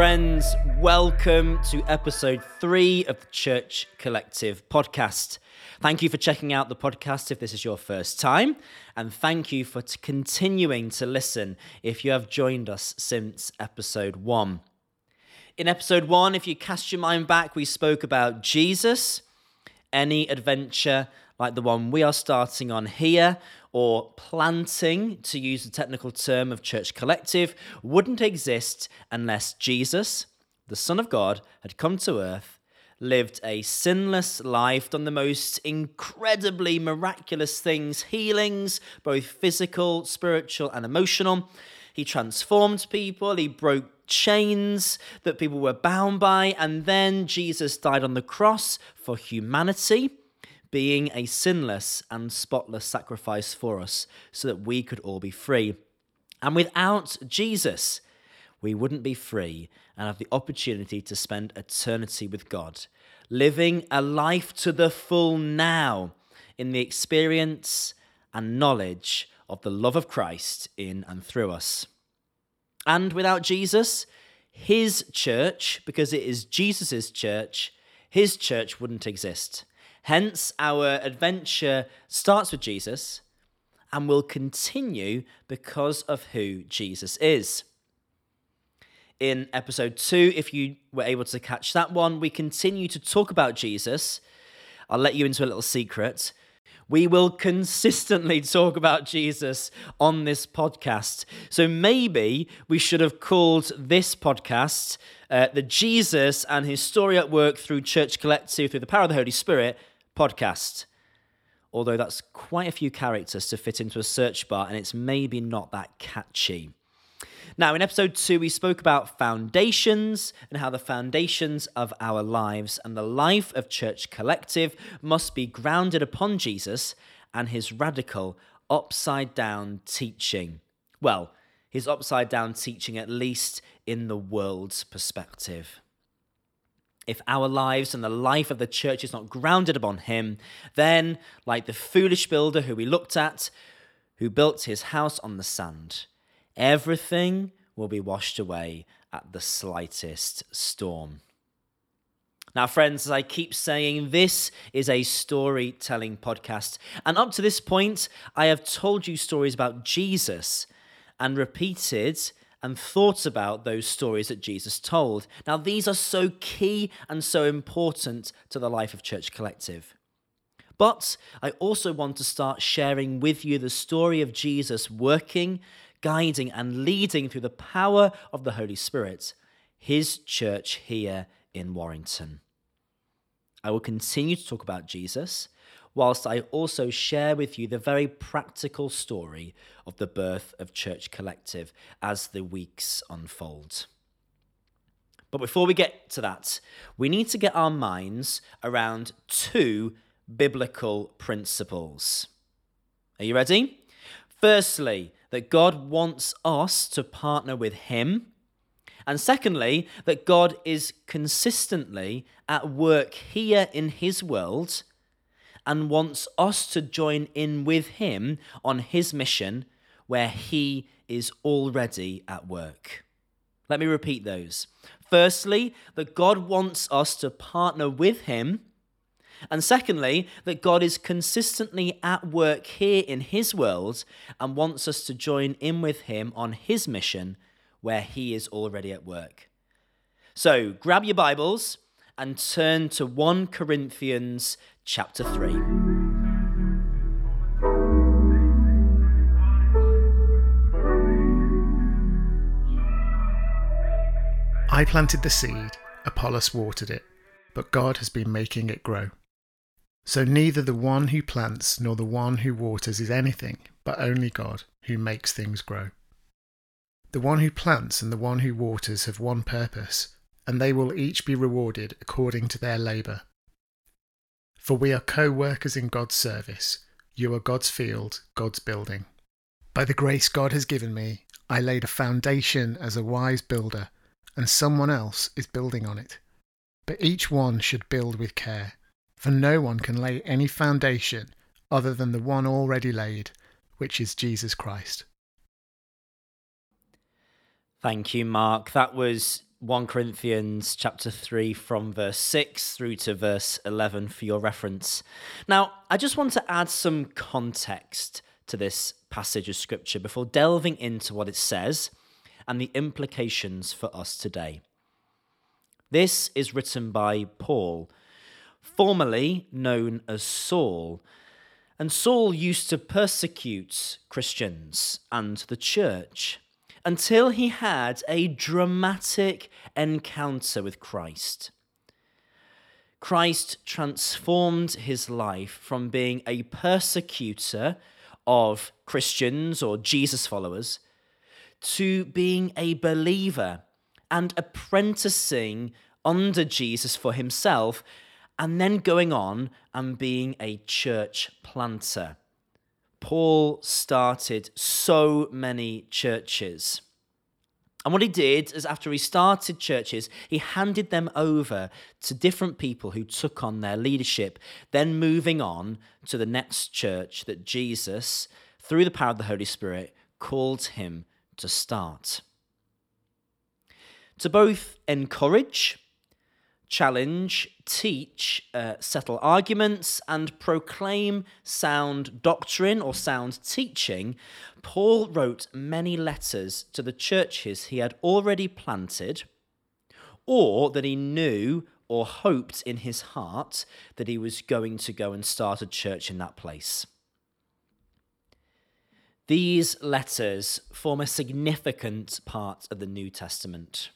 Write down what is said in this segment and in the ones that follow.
friends. Welcome to episode three of the Church Collective podcast. Thank you for checking out the podcast if this is your first time, and thank you for t- continuing to listen if you have joined us since episode one. In episode one, if you cast your mind back, we spoke about Jesus, any adventure like the one we are starting on here, or planting, to use the technical term of Church Collective, wouldn't exist unless Jesus, the Son of God, had come to earth, lived a sinless life, done the most incredibly miraculous things, healings, both physical, spiritual, and emotional. He transformed people, he broke chains that people were bound by, and then Jesus died on the cross for humanity being a sinless and spotless sacrifice for us so that we could all be free. And without Jesus, we wouldn't be free and have the opportunity to spend eternity with God, living a life to the full now in the experience and knowledge of the love of Christ in and through us. And without Jesus, his church, because it is Jesus' church, his church wouldn't exist. Hence, our adventure starts with Jesus and will continue because of who Jesus is. In episode two, if you were able to catch that one, we continue to talk about Jesus. I'll let you into a little secret. We will consistently talk about Jesus on this podcast. So maybe we should have called this podcast uh, The Jesus and His Story at Work through Church Collective through the Power of the Holy Spirit podcast. Although that's quite a few characters to fit into a search bar, and it's maybe not that catchy. Now, in episode two, we spoke about foundations and how the foundations of our lives and the life of Church Collective must be grounded upon Jesus and his radical upside down teaching. Well, his upside down teaching, at least in the world's perspective. If our lives and the life of the church is not grounded upon Him, then, like the foolish builder who we looked at, who built his house on the sand, everything will be washed away at the slightest storm. Now, friends, as I keep saying, this is a storytelling podcast. And up to this point, I have told you stories about Jesus and repeated and thought about those stories that Jesus told. Now, these are so key and so important to the life of Church Collective. But I also want to start sharing with you the story of Jesus working, guiding, and leading through the power of the Holy Spirit, his church here in Warrington. I will continue to talk about Jesus whilst I also share with you the very practical story of the birth of Church Collective as the weeks unfold. But before we get to that, we need to get our minds around two biblical principles. Are you ready? Firstly, that God wants us to partner with Him. And secondly, that God is consistently at work here in His world and wants us to join in with him on his mission where he is already at work. Let me repeat those. Firstly, that God wants us to partner with him. And secondly, that God is consistently at work here in his world and wants us to join in with him on his mission where he is already at work. So grab your Bibles and turn to 1 Corinthians chapter 3. I planted the seed, Apollos watered it, but God has been making it grow. So neither the one who plants nor the one who waters is anything, but only God who makes things grow. The one who plants and the one who waters have one purpose, and they will each be rewarded according to their labour. For we are co workers in God's service. You are God's field, God's building. By the grace God has given me, I laid a foundation as a wise builder, and someone else is building on it. But each one should build with care, for no one can lay any foundation other than the one already laid, which is Jesus Christ. Thank you, Mark. That was 1 Corinthians chapter 3 from verse 6 through to verse 11 for your reference. Now, I just want to add some context to this passage of scripture before delving into what it says and the implications for us today. This is written by Paul, formerly known as Saul. And Saul used to persecute Christians and the church until he had a dramatic encounter with Christ. Christ transformed his life from being a persecutor of Christians or Jesus followers to being a believer and apprenticing under Jesus for himself, and then going on and being a church planter. Paul started so many churches. And what he did is, after he started churches, he handed them over to different people who took on their leadership, then moving on to the next church that Jesus, through the power of the Holy Spirit, called him to start. To both encourage challenge, teach, uh, settle arguments, and proclaim sound doctrine or sound teaching, Paul wrote many letters to the churches he had already planted or that he knew or hoped in his heart that he was going to go and start a church in that place. These letters form a significant part of the New Testament.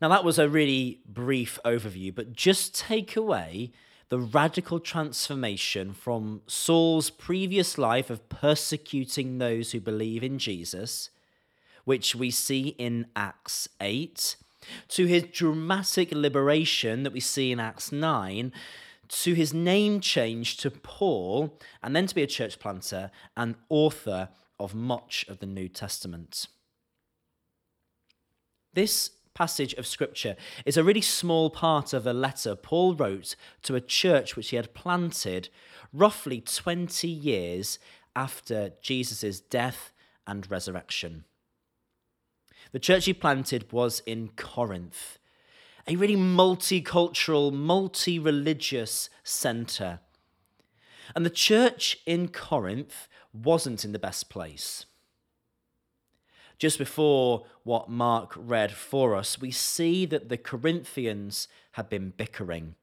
Now, that was a really brief overview, but just take away the radical transformation from Saul's previous life of persecuting those who believe in Jesus, which we see in Acts 8, to his dramatic liberation that we see in Acts 9, to his name change to Paul, and then to be a church planter and author of much of the New Testament. This passage of Scripture is a really small part of a letter Paul wrote to a church which he had planted roughly 20 years after Jesus' death and resurrection. The church he planted was in Corinth, a really multicultural, multi religious centre. And the church in Corinth wasn't in the best place just before what Mark read for us, we see that the Corinthians have been bickering.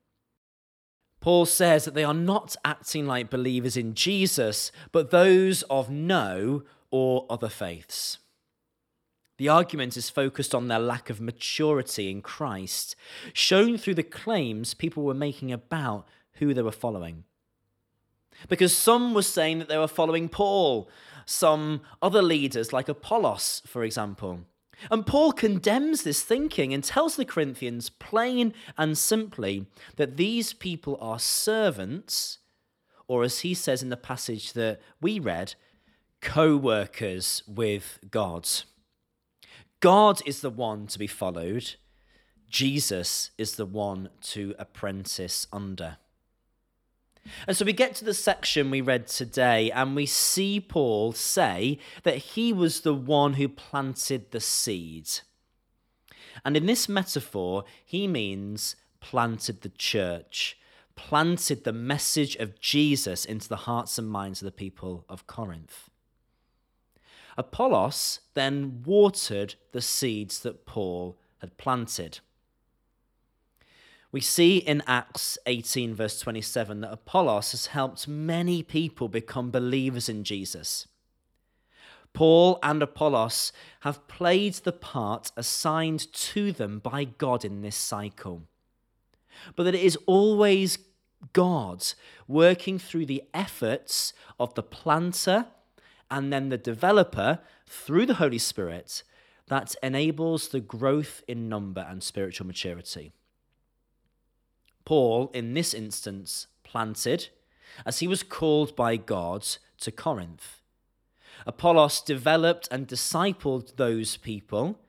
Paul says that they are not acting like believers in Jesus, but those of no or other faiths. The argument is focused on their lack of maturity in Christ, shown through the claims people were making about who they were following. Because some were saying that they were following Paul, some other leaders, like Apollos, for example. And Paul condemns this thinking and tells the Corinthians plain and simply that these people are servants, or as he says in the passage that we read, co workers with God. God is the one to be followed, Jesus is the one to apprentice under. And so we get to the section we read today, and we see Paul say that he was the one who planted the seed. And in this metaphor, he means planted the church, planted the message of Jesus into the hearts and minds of the people of Corinth. Apollos then watered the seeds that Paul had planted. We see in Acts 18, verse 27, that Apollos has helped many people become believers in Jesus. Paul and Apollos have played the part assigned to them by God in this cycle. But that it is always God working through the efforts of the planter and then the developer through the Holy Spirit that enables the growth in number and spiritual maturity. Paul, in this instance, planted, as he was called by God to Corinth. Apollos developed and discipled those people,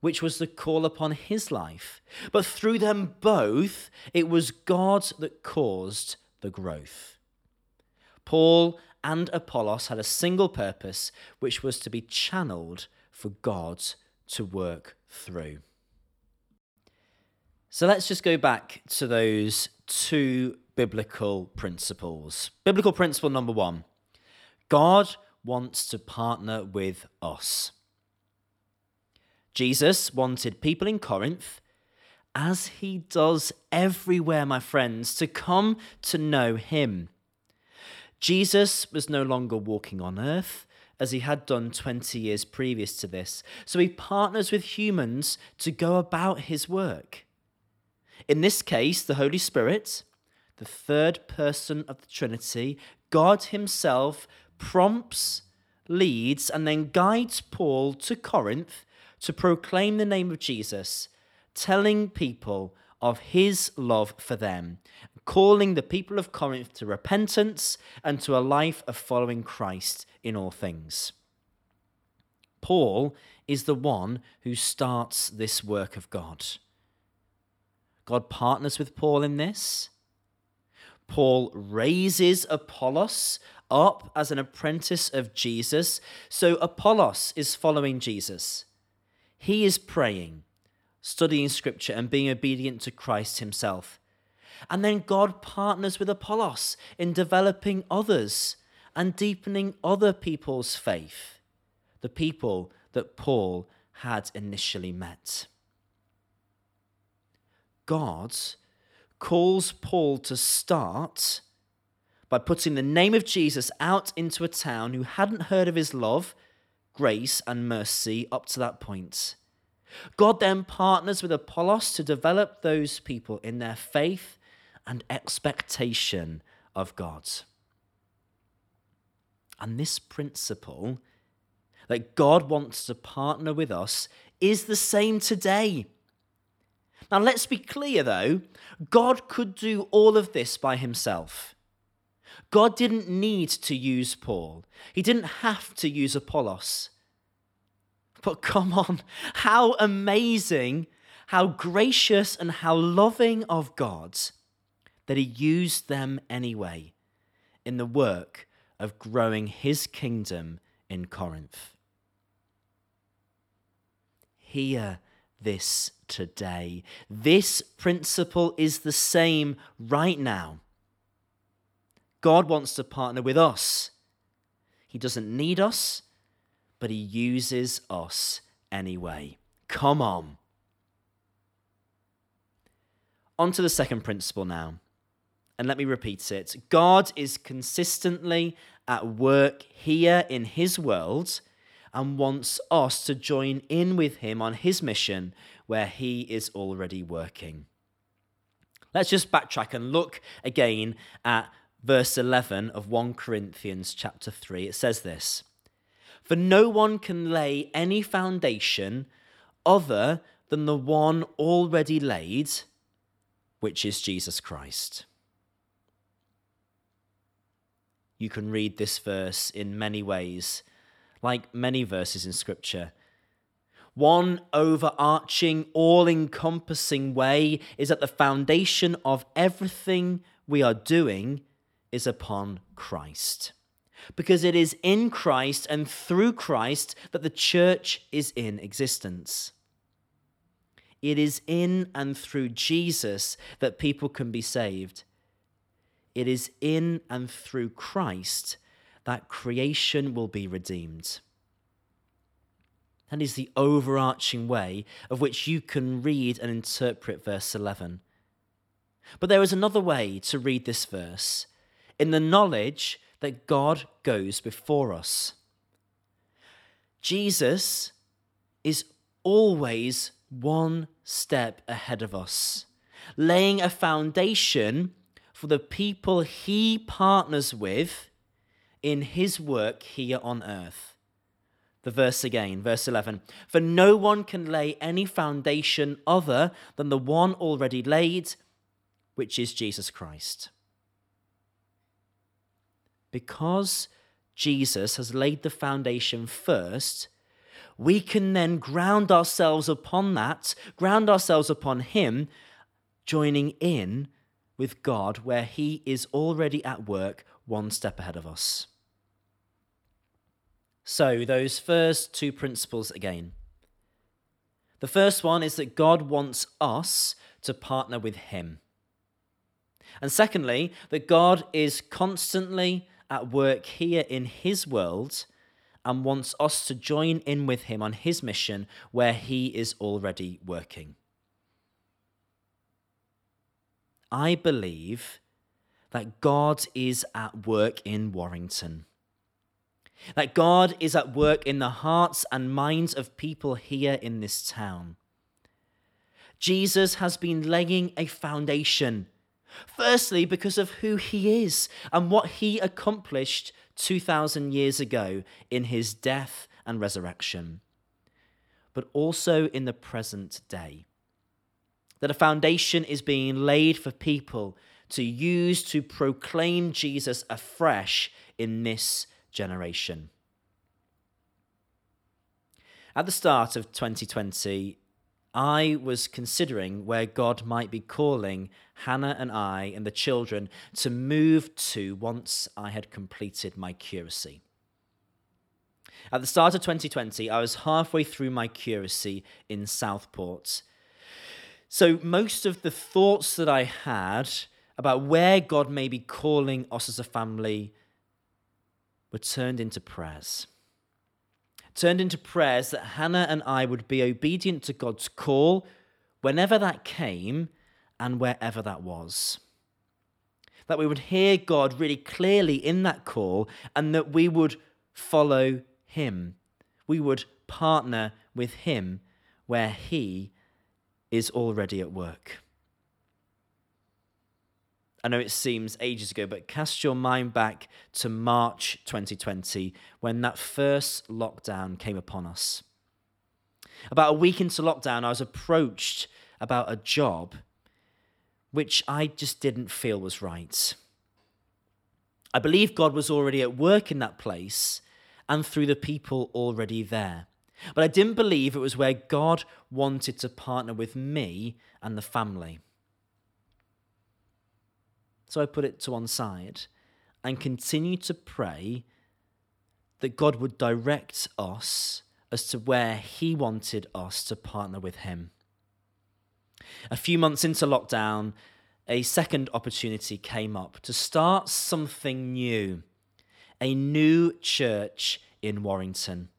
which was the call upon his life. But through them both, it was God that caused the growth. Paul and Apollos had a single purpose, which was to be channeled for God to work through. So let's just go back to those two biblical principles. Biblical principle number one God wants to partner with us. Jesus wanted people in Corinth, as he does everywhere, my friends, to come to know him. Jesus was no longer walking on earth as he had done 20 years previous to this, so he partners with humans to go about his work. In this case, the Holy Spirit, the third person of the Trinity, God Himself prompts, leads, and then guides Paul to Corinth to proclaim the name of Jesus, telling people of his love for them, calling the people of Corinth to repentance and to a life of following Christ in all things. Paul is the one who starts this work of God. God partners with Paul in this. Paul raises Apollos up as an apprentice of Jesus. So Apollos is following Jesus. He is praying, studying scripture, and being obedient to Christ himself. And then God partners with Apollos in developing others and deepening other people's faith, the people that Paul had initially met. God calls Paul to start by putting the name of Jesus out into a town who hadn't heard of his love, grace, and mercy up to that point. God then partners with Apollos to develop those people in their faith and expectation of God. And this principle that God wants to partner with us is the same today. Now, let's be clear though, God could do all of this by himself. God didn't need to use Paul, he didn't have to use Apollos. But come on, how amazing, how gracious, and how loving of God that he used them anyway in the work of growing his kingdom in Corinth. Hear this today. This principle is the same right now. God wants to partner with us. He doesn't need us, but He uses us anyway. Come on. On to the second principle now. And let me repeat it God is consistently at work here in His world and wants us to join in with him on his mission where he is already working. Let's just backtrack and look again at verse 11 of 1 Corinthians chapter 3. It says this For no one can lay any foundation other than the one already laid, which is Jesus Christ. You can read this verse in many ways like many verses in Scripture. One overarching, all encompassing way is that the foundation of everything we are doing is upon Christ. Because it is in Christ and through Christ that the church is in existence. It is in and through Jesus that people can be saved. It is in and through Christ that creation will be redeemed. That is the overarching way of which you can read and interpret verse 11. But there is another way to read this verse in the knowledge that God goes before us. Jesus is always one step ahead of us, laying a foundation for the people he partners with in his work here on earth. The verse again, verse 11 For no one can lay any foundation other than the one already laid, which is Jesus Christ. Because Jesus has laid the foundation first, we can then ground ourselves upon that, ground ourselves upon Him, joining in with God where He is already at work one step ahead of us. So, those first two principles again. The first one is that God wants us to partner with Him. And secondly, that God is constantly at work here in His world and wants us to join in with Him on His mission where He is already working. I believe that God is at work in Warrington. That God is at work in the hearts and minds of people here in this town. Jesus has been laying a foundation, firstly, because of who he is and what he accomplished 2,000 years ago in his death and resurrection, but also in the present day. That a foundation is being laid for people to use to proclaim Jesus afresh in this generation. At the start of 2020, I was considering where God might be calling Hannah and I and the children to move to once I had completed my curacy. At the start of 2020, I was halfway through my curacy in Southport. So, most of the thoughts that I had about where God may be calling us as a family were turned into prayers turned into prayers that Hannah and I would be obedient to God's call whenever that came and wherever that was. That we would hear God really clearly in that call and that we would follow Him. We would partner with Him where He is already at work. I know it seems ages ago, but cast your mind back to March 2020 when that first lockdown came upon us. About a week into lockdown, I was approached about a job which I just didn't feel was right. I believe God was already at work in that place and through the people already there. But I didn't believe it was where God wanted to partner with me and the family. So I put it to one side and continue to pray that God would direct us as to where He wanted us to partner with Him. A few months into lockdown, a second opportunity came up to start something new, a new church in Warrington.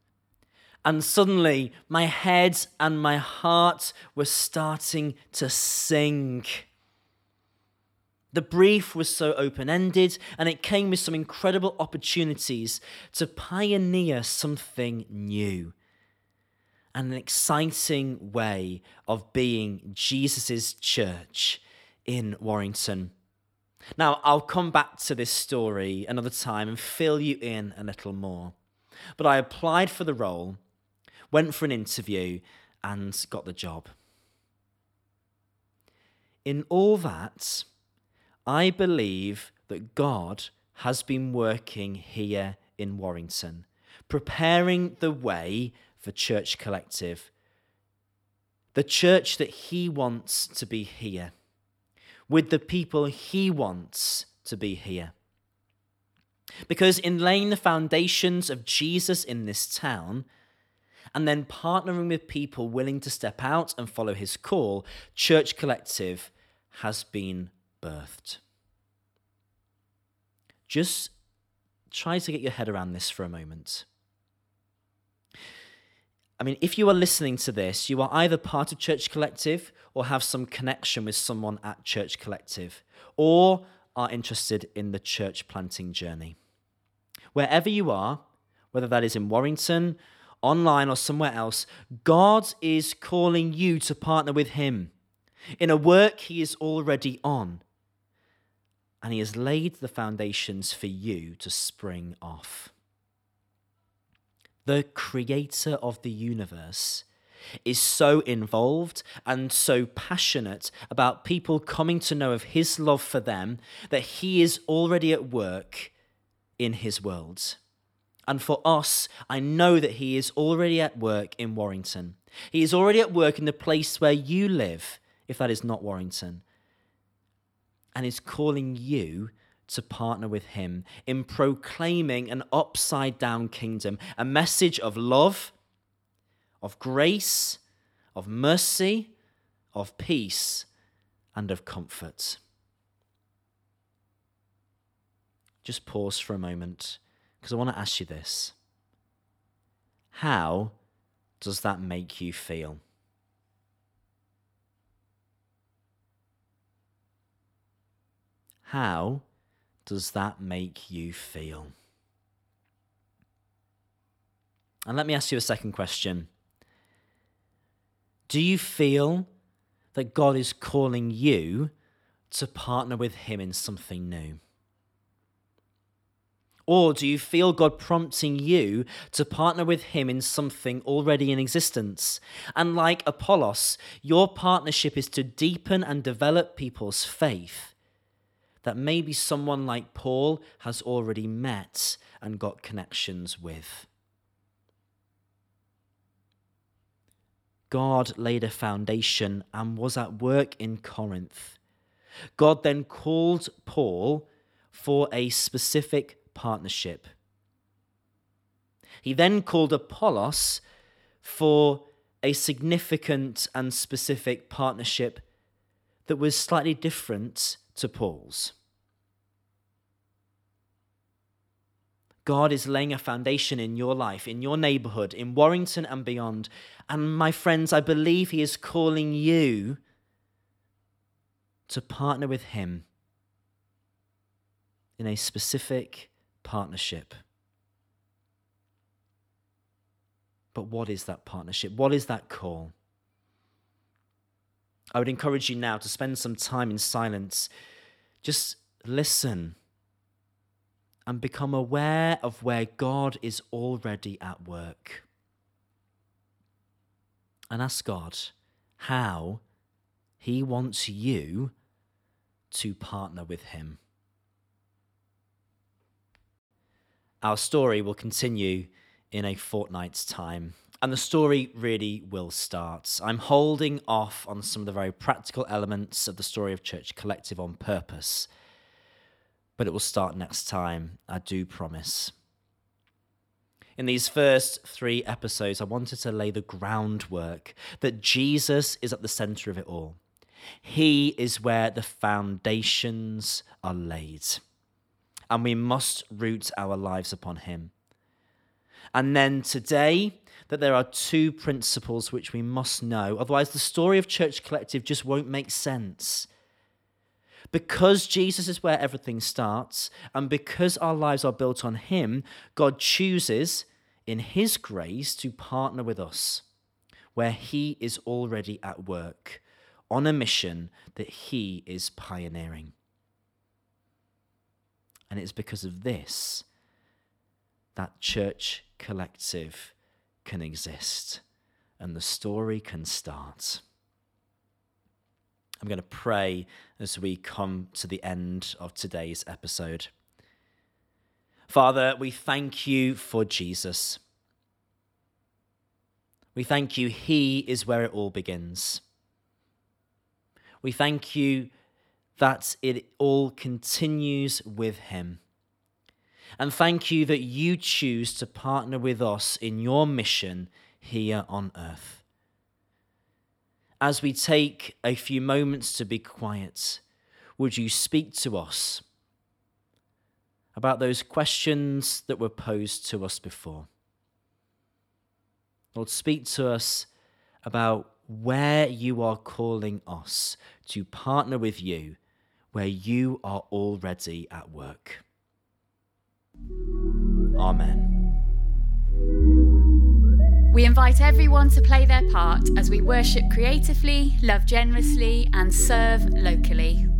And suddenly, my head and my heart were starting to sing. The brief was so open ended, and it came with some incredible opportunities to pioneer something new and an exciting way of being Jesus' church in Warrington. Now, I'll come back to this story another time and fill you in a little more. But I applied for the role, went for an interview, and got the job. In all that, I believe that God has been working here in Warrington, preparing the way for Church Collective, the church that He wants to be here, with the people He wants to be here. Because in laying the foundations of Jesus in this town, and then partnering with people willing to step out and follow his call, Church Collective has been birthed. Just try to get your head around this for a moment. I mean, if you are listening to this, you are either part of Church Collective or have some connection with someone at Church Collective, or are interested in the church planting journey. Wherever you are, whether that is in Warrington, online, or somewhere else, God is calling you to partner with Him in a work He is already on and he has laid the foundations for you to spring off. The creator of the universe is so involved and so passionate about people coming to know of his love for them that he is already at work in his world. And for us, I know that he is already at work in Warrington. He is already at work in the place where you live, if that is not Warrington and is calling you to partner with him in proclaiming an upside down kingdom, a message of love, of grace, of mercy, of peace, and of comfort. Just pause for a moment because I want to ask you this. How does that make you feel? How does that make you feel? And let me ask you a second question. Do you feel that God is calling you to partner with Him in something new? Or do you feel God prompting you to partner with Him in something already in existence? And like Apollos, your partnership is to deepen and develop people's faith that maybe someone like Paul has already met and got connections with. God laid a foundation and was at work in Corinth. God then called Paul for a specific partnership. He then called Apollos for a significant and specific partnership that was slightly different to Paul's. God is laying a foundation in your life, in your neighborhood, in Warrington and beyond. And my friends, I believe He is calling you to partner with Him in a specific partnership. But what is that partnership? What is that call? I would encourage you now to spend some time in silence. Just listen and become aware of where God is already at work. And ask God how He wants you to partner with Him. Our story will continue in a fortnight's time. And the story really will start. I'm holding off on some of the very practical elements of the story of Church Collective on purpose but it will start next time, I do promise. In these first three episodes, I wanted to lay the groundwork that Jesus is at the center of it all. He is where the foundations are laid, and we must root our lives upon Him. And then today, that there are two principles which we must know, otherwise, the story of Church Collective just won't make sense. Because Jesus is where everything starts, and because our lives are built on Him, God chooses in His grace to partner with us where He is already at work on a mission that He is pioneering. And it's because of this that church collective can exist and the story can start. I'm going to pray as we come to the end of today's episode. Father, we thank you for Jesus. We thank you, He is where it all begins. We thank you that it all continues with Him. And thank you that you choose to partner with us in your mission here on earth as we take a few moments to be quiet, would you speak to us about those questions that were posed to us before? Lord, speak to us about where you are calling us to partner with you, where you are already at work. Amen. We invite everyone to play their part as we worship creatively, love generously, and serve locally.